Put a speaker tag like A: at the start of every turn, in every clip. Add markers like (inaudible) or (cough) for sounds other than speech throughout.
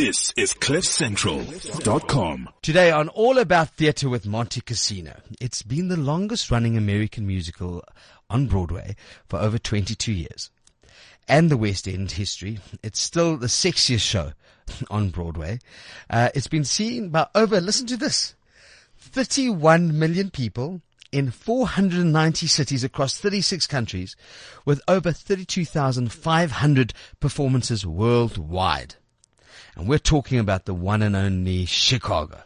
A: This is CliffCentral.com.
B: Today on All About Theatre with Monte Cassino. It's been the longest running American musical on Broadway for over 22 years. And the West End history. It's still the sexiest show (laughs) on Broadway. Uh, it's been seen by over, listen to this, 31 million people in 490 cities across 36 countries with over 32,500 performances worldwide. And we're talking about the one and only Chicago.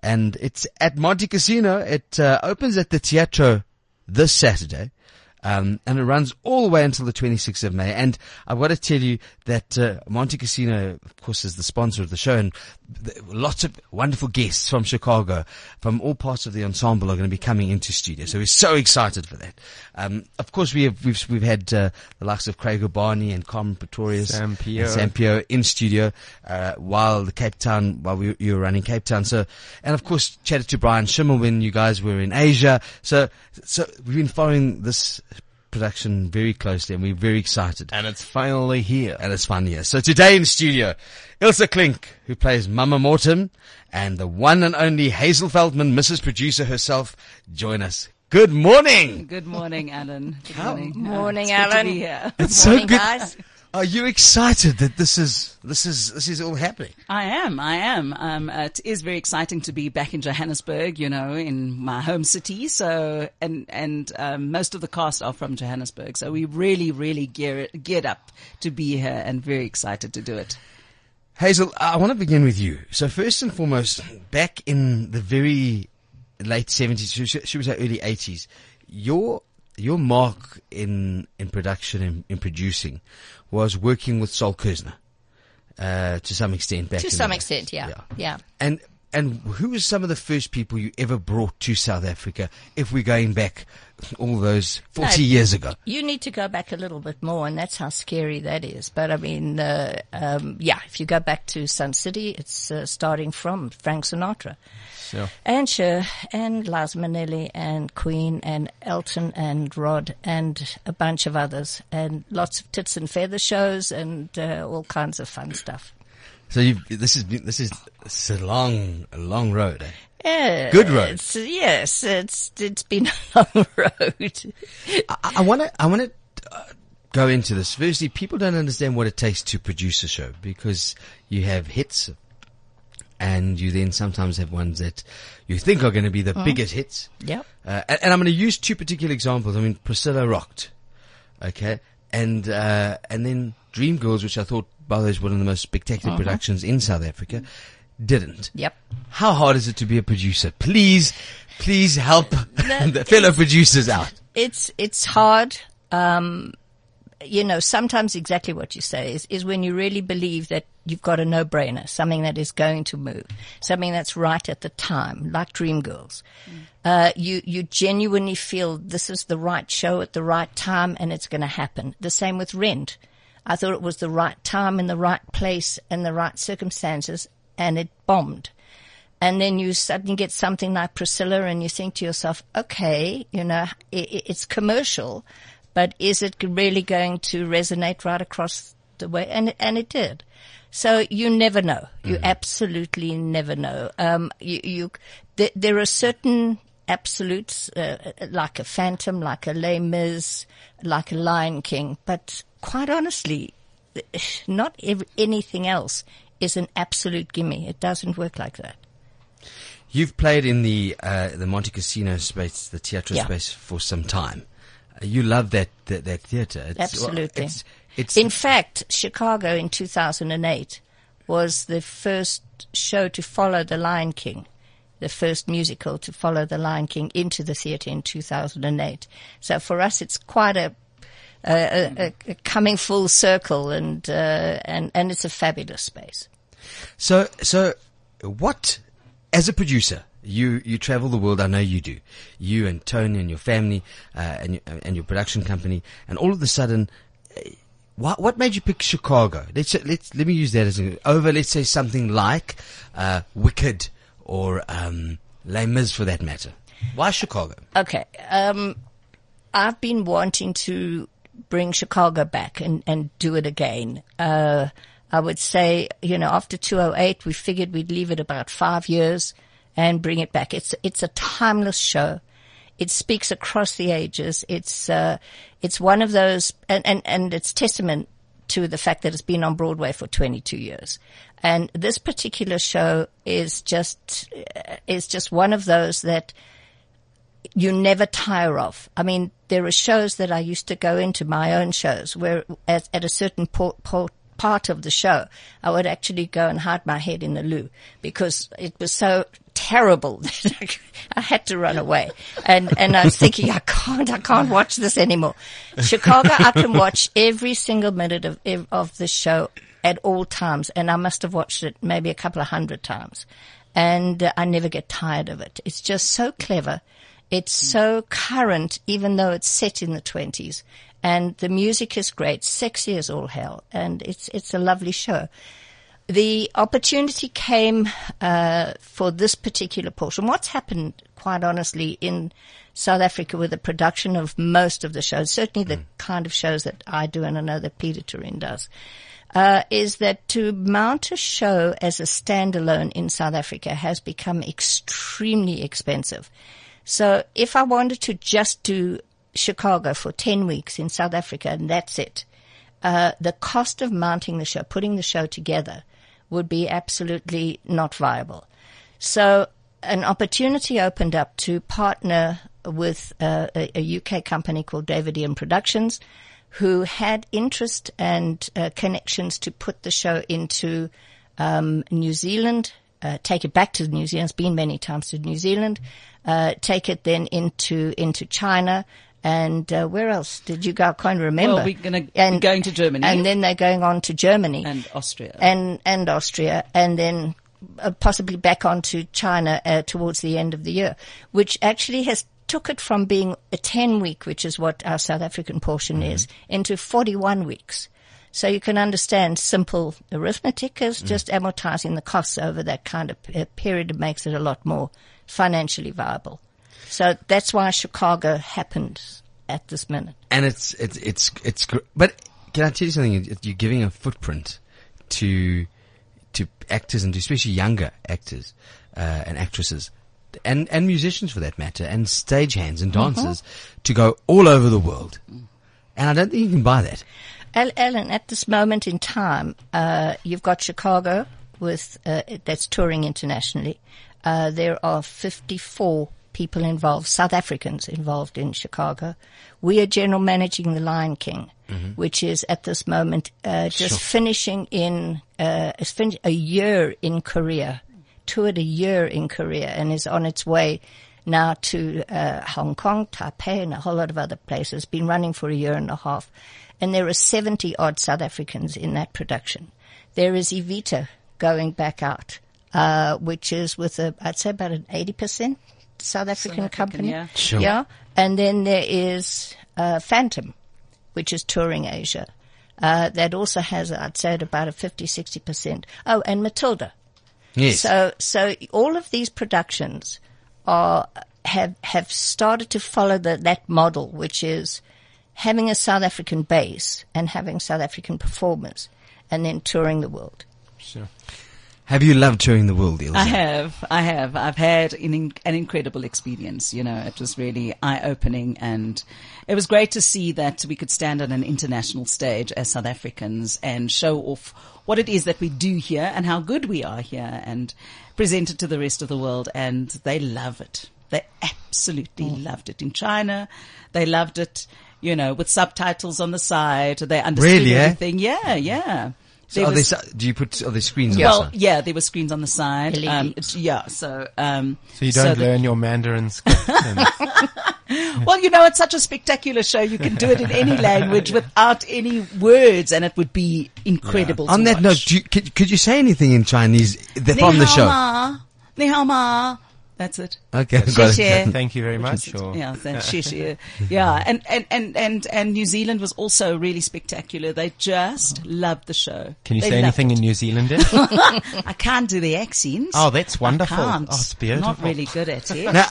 B: And it's at Monte Cassino. It uh, opens at the Teatro this Saturday. Um, and it runs all the way until the 26th of May. And I've got to tell you that uh, Monte Cassino, of course, is the sponsor of the show, and th- lots of wonderful guests from Chicago, from all parts of the ensemble, are going to be coming into studio. So we're so excited for that. Um, of course, we have we've we've had uh, the likes of Craig Urbani and Carmen Pretorius,
C: Sam Peo.
B: and Sam Peo in studio uh, while the Cape Town while we, you were running Cape Town. So, and of course, chatted to Brian Schimmel when you guys were in Asia. So, so we've been following this production very closely, and we're very excited.
C: And it's finally here.
B: And it's fun here. So today in studio, Ilse Klink, who plays Mama Morton, and the one and only Hazel Feldman, Mrs. Producer herself, join us. Good morning.
D: Good morning, Alan. Good
B: How-
D: morning.
E: Morning,
D: it's good to
E: Alan.
D: be here.
B: It's so good.
E: guys.
B: Are you excited that this is this is this is all happening?
D: I am. I am. Um, it is very exciting to be back in Johannesburg. You know, in my home city. So, and and um, most of the cast are from Johannesburg. So we really, really gear geared up to be here and very excited to do it.
B: Hazel, I want to begin with you. So first and foremost, back in the very late seventies, should we say early eighties, your your mark in in production and in producing was working with Sol Kerzner, uh, to some extent. Back
E: To
B: in
E: some extent, yeah. Yeah.
B: And and who was some of the first people you ever brought to South Africa? If we're going back all those forty
E: No.
B: years ago.
E: You need to go back a little bit more, and that's how scary that is. But I mean, uh, um, yeah, if you go back to Sun City, it's uh, starting from Frank Sinatra.
C: So,
E: And Cher, and Liza Minnelli, and Queen, and Elton, and Rod, and a bunch of others, and lots of tits and feather shows, and uh, all kinds of fun stuff.
B: So you've, this is this is it's a long a long road. Eh?
E: Yeah,
B: Good road.
E: It's, yes, it's it's been (laughs) a long road.
B: I want to I want to uh, go into this. Firstly, people don't understand what it takes to produce a show because you have hits, and you then sometimes have ones that you think are going to be the biggest hits.
E: Yep.
B: Uh, and, and I'm going to use two particular examples. I mean, Priscilla rocked, okay, and uh, and then Dreamgirls, which I thought, by the way, is one of the most spectacular productions in South Africa, didn't.
E: Yep.
B: How hard is it to be a producer? Please, please help (laughs) (laughs) the fellow producers out.
E: It's it's hard. Um, you know, sometimes exactly what you say is, is when you really believe that you've got a no-brainer, something that is going to move, something that's right at the time, like Dreamgirls. Uh, you, you genuinely feel this is the right show at the right time and it's going to happen. The same with Rent. I thought it was the right time and the right place and the right circumstances and it bombed. And then you suddenly get something like Priscilla and you think to yourself, okay, you know, i i- it's commercial, but is it really going to resonate right across the way? And, and it did. So you never know. You absolutely never know. Um, you, you, there, there are certain absolutes, uh, like a Phantom, like a Les Mis, like a Lion King, but quite honestly, not ev- anything else is an absolute gimme. It doesn't work like that.
B: You've played in the uh, the Monte Cassino space, the theatre
E: Yeah.
B: space, for some time. Uh, you love that that, that theatre. It's,
E: Absolutely.
B: It's, it's
E: In fact, Chicago in 2008 was the first show to follow The Lion King, the first musical to follow The Lion King into the theatre in 2008. So for us, it's quite a, a, a, a- a coming full circle, and uh, and and it's a fabulous space.
B: so so. What, as a producer, you you travel the world. I know you do. You and Tony and your family uh, and your, and your production company, and all of a sudden. uh, What, what made you pick Chicago? Let's let's let me use that as an over. Let's say something like uh, Wicked or um, Les Mis, for that matter. Why Chicago?
E: Okay. Um, I've been wanting to bring Chicago back and, and do it again. Uh, I would say, you know, after 208, we figured we'd leave it about five years and bring it back. It's, it's a timeless show. It speaks across the ages. It's, uh, it's one of those, and, and, and it's testament to the fact that it's been on Broadway for 22 years. And this particular show is just, is just one of those that you never tire of. I mean, there are shows that I used to go into my own shows where at, at a certain por- por- part of the show, I would actually go and hide my head in the loo because it was so terrible (laughs) that I had to run away. And, and I was thinking, I can't, I can't watch this anymore. Chicago, I can watch every single minute of, of the show at all times. And I must have watched it maybe a couple of hundred times. And uh, I never get tired of it. It's just so clever. It's so current, even though it's set in the twenties. And the music is great, sexy as all hell. And it's, it's a lovely show the opportunity came uh, for this particular portion. What's happened, quite honestly, in South Africa with the production of most of the shows, certainly the mm. kind of shows that I do, and I know that Pieter Toerien does, uh, is that to mount a show as a standalone in South Africa has become extremely expensive. So if I wanted to just do Chicago for 10 weeks in South Africa and that's it, uh, the cost of mounting the show, putting the show together, would be absolutely not viable. So an opportunity opened up to partner with uh, a, a, UK company called David Ian Productions, who had interest and uh, connections to put the show into um, New Zealand, uh, take it back to New Zealand. It's been many times to New Zealand. Uh, take it then into into China, and uh, where else did you go? I can't remember.
D: Well, we're to and, going to Germany,
E: and then they're going on to Germany
D: and Austria,
E: and and Austria, and then uh, possibly back on to China uh, towards the end of the year, which actually has took it from being a ten week, which is what our South African portion mm-hmm. is, into forty one weeks. So you can understand simple arithmetic is mm. just amortizing the costs over that kind of period. makes it a lot more financially viable. So that's why Chicago happened at this minute.
B: And it's, it's, it's, it's, but can I tell you something? You're giving a footprint to, to actors and to especially younger actors, uh, and actresses and, and musicians for that matter and stagehands and mm-hmm. dancers mm-hmm. to go all over the world. And I don't think you can buy that.
E: Ellen, at this moment in time, uh, you've got Chicago with, uh, that's touring internationally. Uh, there are 54 people involved, South Africans involved in Chicago. We are general managing the Lion King, mm-hmm. which is at this moment uh, just sure. finishing in uh, fin- a year in Korea, toured a year in Korea, and is on its way now to uh, Hong Kong, Taipei, and a whole lot of other places. Been running for a year and a half, and there are seventy odd South Africans in that production. There is Evita going back out. Uh, which is with a, I'd say about an 80% South African, South African company.
D: Yeah.
B: Sure.
E: yeah. And then there is uh, Phantom, which is touring Asia. Uh, that also has, I'd say, about a 50, 60%. Oh, and Matilda.
B: Yes.
E: So, so all of these productions are, have, have started to follow the, that model, which is having a South African base and having South African performers and then touring the world.
B: Sure. Have you loved touring the world, Ilse?
D: I have. I have. I've had an, an incredible experience. You know, it was really eye opening and it was great to see that we could stand on an international stage as South Africans and show off what it is that we do here and how good we are here and present it to the rest of the world. And they love it. They absolutely mm. loved it. In China, they loved it, you know, with subtitles on the side. They understood
B: really, eh?
D: Yeah, yeah.
B: So are was, do you put are there screens?
D: Yeah.
B: On
D: well, yeah, there were screens on the side. Um, yeah, so um,
C: so you don't so learn the, your Mandarin. (laughs) (laughs)
D: well, you know, it's such a spectacular show. You can do it in any language without any words, and it would be incredible.
B: Yeah. On that
D: watch.
B: note, you, could, could, you say anything in Chinese from the show? Ma,
D: ni hao ma. That's it.
B: Okay.
C: Thank you very much.
D: Yeah, (laughs) yeah, and, and, and, and, and New Zealand was also really spectacular. They just loved the show.
C: Can you
D: they
C: say anything it. in New Zealand? (laughs)
D: I can't do the accents.
C: Oh, that's wonderful.
D: I can't.
C: Oh, it's beautiful.
D: Not really good at it.
B: Now,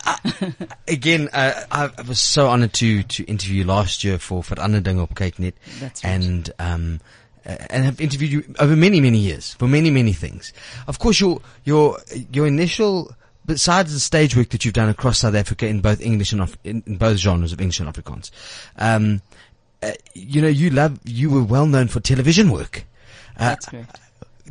B: again, uh, I, I, was so honored to, to interview last year for, for Anna Ding op Kyknet.
D: That's right.
B: And, um, uh, and have interviewed you over many, many years for many, many things. Of course, your your your initial, besides the stage work that you've done across South Africa in both English and Af- in, in both genres of English and Afrikaans, um, uh, you know, you love you were well known for television work. Uh,
D: That's correct.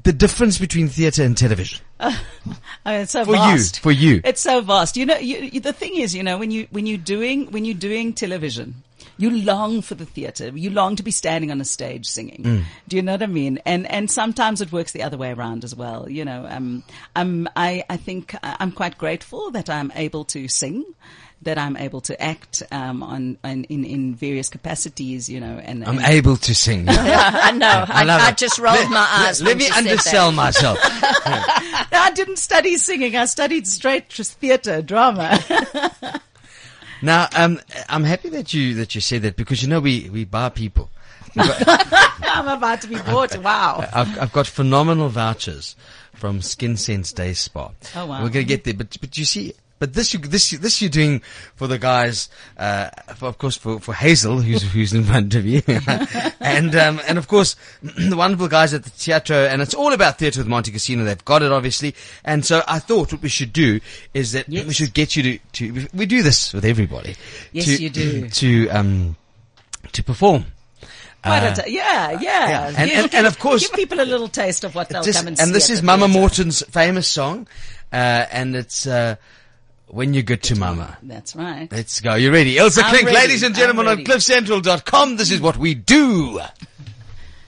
B: the difference between theatre and television
D: I (laughs) mean, it's so
B: for
D: vast.
B: you, for you.
D: It's so vast. You know, you, you, the thing is, you know, when you when you're doing when you're doing television, you long for the theatre. You long to be standing on a stage singing.
B: Mm.
D: Do you know what I mean? And and sometimes it works the other way around as well. You know, um, I'm I I think I'm quite grateful that I'm able to sing. That I'm able to act um, on, on in in various capacities, you know, and,
B: I'm able to sing. (laughs)
E: I know. (laughs) I,
B: love
E: I just rolled
B: Let-
E: my eyes.
B: Let,
E: when
B: me
E: she said that.
B: undersell myself. (laughs)
D: I didn't study singing. I studied straight theatre drama.
B: Now, um, I'm happy that you that you said that because you know we we bar people. (laughs)
D: I'm about to be bought. Wow.
B: I've, I've got phenomenal vouchers from Skin Sense Day Spa.
D: Oh, wow.
B: We're gonna get there, but but you see. But this you this you- this you're doing for the guys, uh, for, of course for, for Hazel who's who's in front of you, (laughs) and um, and of course (clears throat) the wonderful guys at the Teatro, and it's all about theatre with Monte Casino. They've got it obviously, and so I thought what we should do is that we should get you to, to we do this with everybody.
D: Yes,
B: to,
D: you do. (clears throat)
B: to um to perform. Uh,
D: yeah, yeah,
B: yeah. And- and- and of course-
D: give people a little taste of what they'll
B: Just-
D: come and, see.
B: and
D: this
B: is Mama
D: theatre.
B: Morton's famous song, uh, and it's uh, "When You're Good to Mama."
D: That's right.
B: Let's go. You ready? Ilse
D: I'm
B: Klink,
D: ready.
B: ladies and gentlemen, on. CliffCentral.com. This is what we do.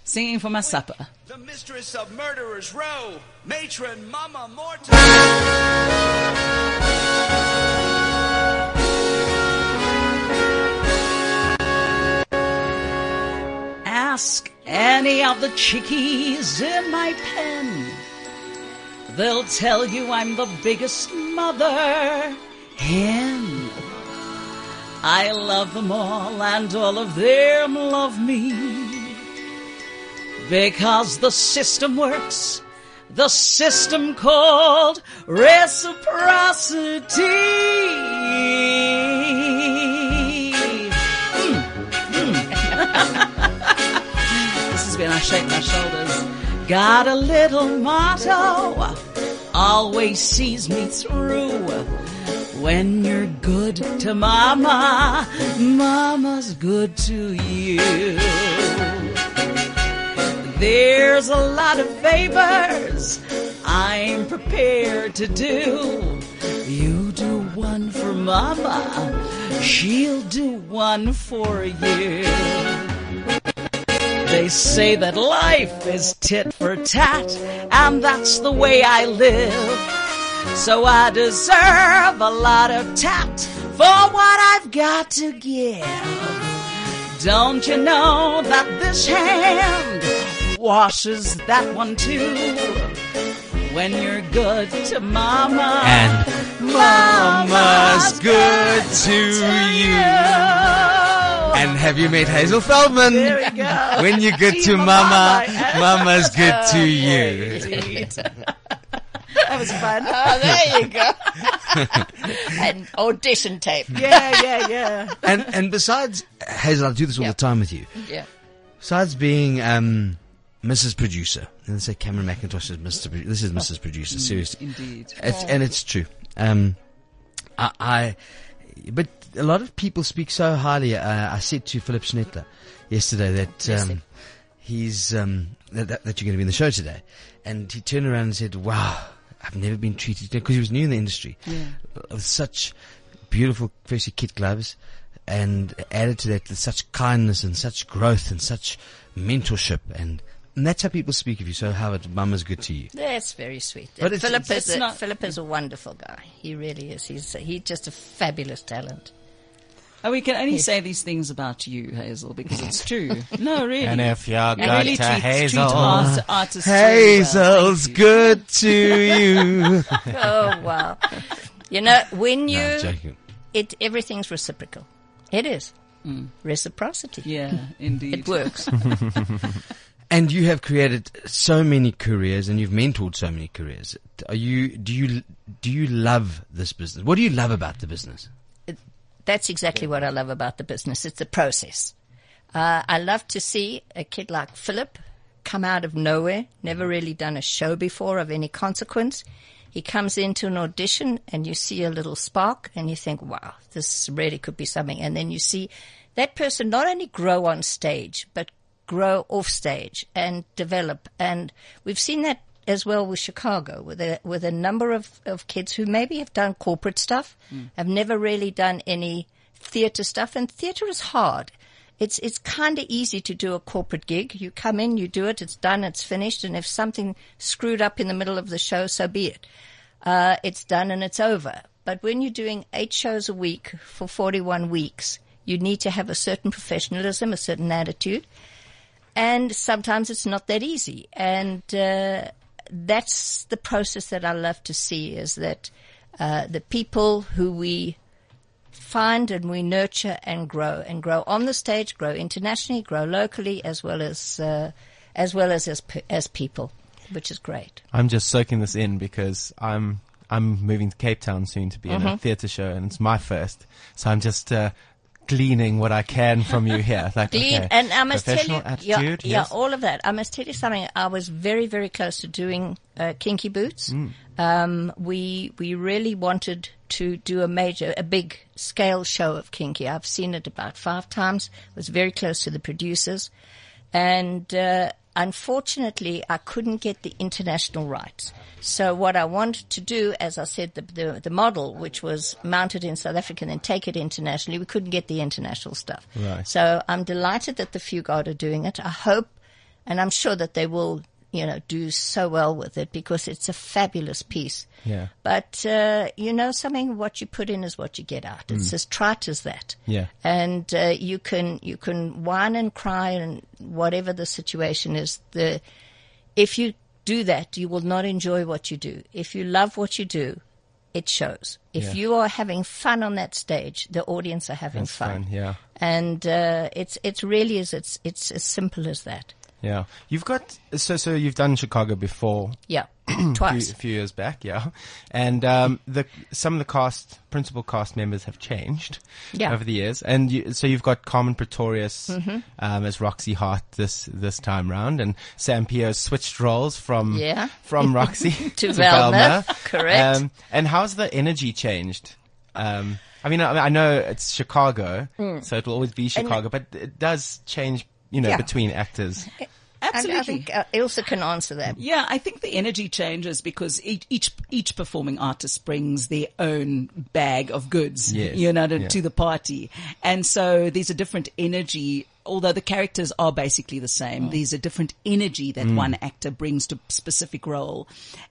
D: Singing for my supper.
F: The mistress of Murderers Row, matron Mama Morton.
D: Ask any of the chickies in my pen. They'll tell you I'm the biggest mother hen. I love them all and all of them love me. Because the system works, the system called reciprocity. Hmm. Hmm. (laughs) This is when I shake my shoulders. Got a little motto, always sees me through. When you're good to mama, mama's good to you. There's a lot of favors I'm prepared to do. You do one for mama, she'll do one for you. They say that life is tit for tat, and that's the way I live. So I deserve a lot of tat for what I've got to give. Don't you know that this hand washes that one too? When you're good to mama,
B: And Mama's good to you. And have you met Hazel Feldman?
D: There we go.
B: When you're good to mama,
D: mama.
B: mama's good
D: Oh,
B: to
D: boy,
B: you.
D: indeed. that was fun.
E: Oh, there you go. (laughs) and audition tape.
D: Yeah, yeah, yeah.
B: And and besides Hazel, I do this all
E: Yeah.
B: the time with you.
E: Yeah.
B: Besides being um, Mrs. Producer, and they say Cameron Mackintosh is Mr. Pro- this is Mrs. Producer. Seriously,
D: Indeed.
B: It's, and it's true. Um, I, I, but a lot of people speak so highly. Uh, I said to Philip Schnettler yesterday that um, he's um, that, that, that you're going to be in the show today, and he turned around and said, "Wow, I've never been treated because he was new in the industry with such beautiful, firstly kid gloves." And added to that, with such kindness and such growth and such mentorship, and, and that's how people speak of you. So, Howard, Mama's good to you.
E: That's very sweet.
B: But it's-
E: Philip,
B: it's-
E: is
D: it's
E: a, Philip is a wonderful guy. He really is. He's he's just a fabulous talent.
D: Oh, we can only say these things about you, Hazel, because it's true. No, really.
C: And if you're
D: And
C: good
D: really
C: to
D: treat, treat
C: Hazel,
D: art, artists really well.
B: Hazel's good (laughs) to you.
E: Oh wow! you know when you
B: no,
E: it everything's reciprocal. It is mm. reciprocity.
D: Yeah, indeed.
E: It works. (laughs)
B: And you have created so many careers, and you've mentored so many careers. Are you? Do you? Do you love this business? What do you love about the business?
E: That's exactly what I love about the business. It's the process. Uh, I love to see a kid like Philip come out of nowhere, never really done a show before of any consequence. He comes into an audition and you see a little spark and you think, wow, this really could be something. And then you see that person not only grow on stage, but grow off stage and develop. And we've seen that as well with Chicago, with a, with a number of, of kids who maybe have done corporate stuff, have never really done any theater stuff. And theater is hard. It's, it's kind of easy to do a corporate gig. You come in, you do it, it's done, it's finished. And if something screwed up in the middle of the show, so be it. Uh, it's done and it's over. But when you're doing eight shows a week for 41 weeks, you need to have a certain professionalism, a certain attitude and sometimes it's not that easy. And uh, that's the process that I love to see is that uh, the people who we find and we nurture and grow and grow on the stage, grow internationally, grow locally, as well as uh, as well as as, as people, which is great.
C: I'm just soaking this in because I'm I'm moving to Cape Town soon to be in a theatre show, and it's my first. So I'm just uh, gleaning what I can from you here. (laughs) Like,
E: Glean,
C: okay,
E: and I must tell you,
C: professional
E: yeah,
C: attitude,
E: yeah, all of that. I must tell you something. I was very, very close to doing uh, Kinky Boots.
C: Mm.
E: Um, we we really wanted to do a major, a big scale show of Kinky. I've seen it about five times. Was very close to the producers, and uh, unfortunately, I couldn't get the international rights. So what I wanted to do, as I said, the, the, the model, which was mounted in South Africa and then take it internationally, we couldn't get the international stuff.
C: Right.
E: So I'm delighted that the Fugard are doing it. I hope, and I'm sure that they will, you know, do so well with it because it's a fabulous piece.
C: Yeah.
E: But, uh, you know something, what you put in is what you get out. It's as trite as that.
C: Yeah.
E: And, uh, you can, you can whine and cry and whatever the situation is. The, if you do that, you will not enjoy what you do. If you love what you do, it shows. If
C: Yeah.
E: you are having fun on that stage, the audience are having
C: That's fun, yeah.
E: And, uh, it's, it's really is, it's, it's as simple as that.
C: Yeah, you've got so so you've done Chicago before
E: Yeah. (clears throat) (coughs) Twice.
C: a few years back, yeah, and um, the some of the cast principal cast members have changed
E: Yeah. Mm-hmm.
C: over the years, and you, so you've got Carmen Pretorius um, as Roxy Hart this this time round, and Sam Peo switched roles from
E: Yeah.
C: from Roxy (laughs)
E: To (laughs) Velma, correct.
C: Um, and how's the energy changed? Um, I mean, I, I know it's Chicago, so it'll always be Chicago, but it does change, you know,
E: Mm. Yeah.
C: between actors.
E: And
D: Absolutely.
E: I think uh, Ilse can answer that.
D: Yeah, I think the energy changes because each each, each performing artist brings their own bag of goods,
C: Yes.
D: you know, to,
C: Yeah.
D: to the party, and so there's a different energy. Although the characters are basically the same, there's a different energy that one actor brings to a specific role,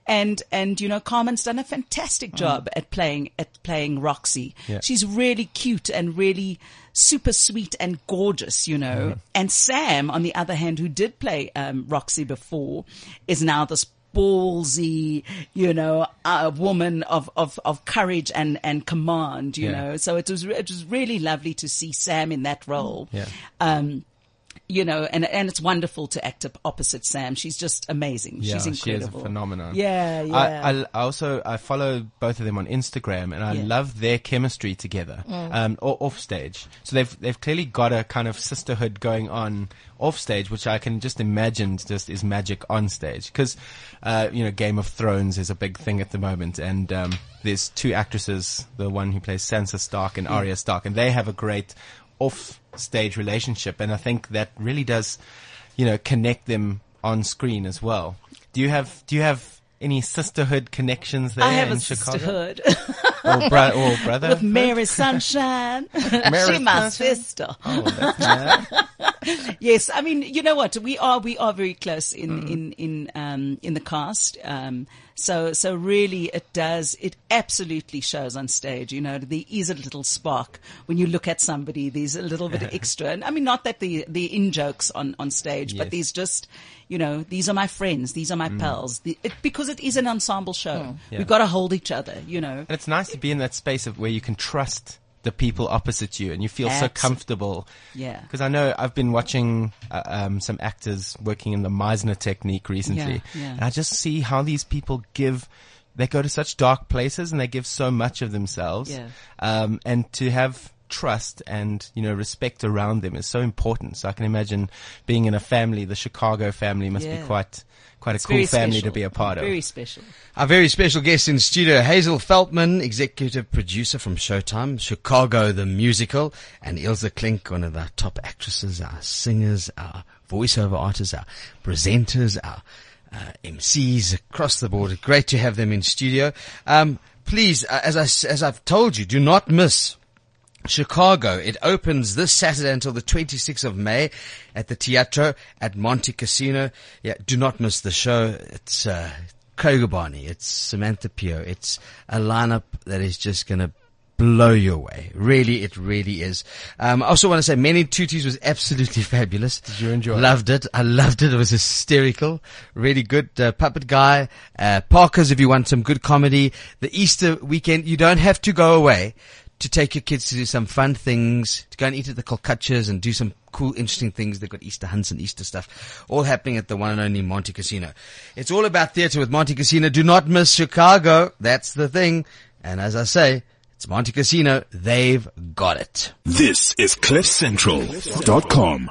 D: and and you know Carmen's done a fantastic job at playing at playing Roxy.
C: Yeah.
D: She's really cute and really super sweet and gorgeous, you know. And Sam, on the other hand, who did play um, Roxy before, is now this ballsy, you know, uh, woman of, of, of courage and, and command, you
C: Yeah.
D: know. So it was, it was really lovely to see Sam in that role.
C: Yeah.
D: Um, you know, and, and it's wonderful to act up opposite Sam. She's just amazing.
C: Yeah,
D: She's
C: she is a phenomenon.
D: Yeah, yeah.
C: I, I, I also I follow both of them on Instagram, and I
D: Yeah.
C: love their chemistry together, um, o- off stage. So they've they've clearly got a kind of sisterhood going on off stage, which I can just imagine just is magic on stage. Because uh, you know, Game of Thrones is a big thing at the moment, and um, there's two actresses, the one who plays Sansa Stark and Arya Stark, and they have a great off stage relationship, and I think that really does, you know, connect them on screen as well. Do you have do you have any sisterhood connections there
D: I have
C: in
D: a
C: Chicago?
D: sisterhood
C: Or, bro- or (laughs) brother?
D: with Mary Sunshine. (laughs) she my sister.
C: Oh. (laughs)
D: Yes, I mean, you know what? We are we are very close in
C: Mm.
D: in in um in the cast. Um, so so really, it does it absolutely shows on stage. You know, there is a little spark when you look at somebody. There's a little bit extra, and I mean, not that the the in jokes on on stage,
C: Yes.
D: but there's just. You know, these are my friends. These are my pals. The, it, because it is an ensemble show.
C: Yeah.
D: We've got to hold each other. You know.
C: And it's nice to be in that space of where you can trust the people opposite you and you feel so comfortable.
D: Yeah.
C: Because I know I've been watching uh, um, some actors working in the Meisner technique recently.
D: Yeah, yeah.
C: And I just see how these people give, they go to such dark places and they give so much of themselves.
D: Yeah.
C: Um, and to have trust and you know respect around them is so important. So I can imagine being in a family, the Chicago family must
D: Yeah.
C: be quite quite a cool family
D: special.
C: to be a part of.
D: Very special.
B: Our very special guest in studio, Hazel Feldman, executive producer from Showtime, Chicago the Musical, and Ilse Klink, one of our top actresses, our singers, our voiceover artists, our presenters, our uh, MCs across the board. Great to have them in studio. Um, please, uh, as I s- as I've told you, do not miss Chicago. It opens this Saturday until the 26th of May at the Teatro at Monte Casino. Yeah, do not miss the show. It's, uh, It's Samantha Peo. It's a lineup that is just gonna blow you away. Really, it really is. Um, I also want to say Many Tutis was absolutely (laughs) fabulous. Did
C: you enjoy it?
B: Loved it. I loved it. It was hysterical. Really good. Uh, Puppet Guy, uh, Parker's if you want some good comedy. The Easter weekend, you don't have to go away to take your kids to do some fun things, to go and eat at the Kolkachas and do some cool, interesting things. They've got Easter hunts and Easter stuff, all happening at the one and only Monte Casino. It's all about theatre with Monte Casino. Do not miss Chicago. That's the thing. And as I say, it's Monte Casino. They've got it.
A: This is CliffCentral.com.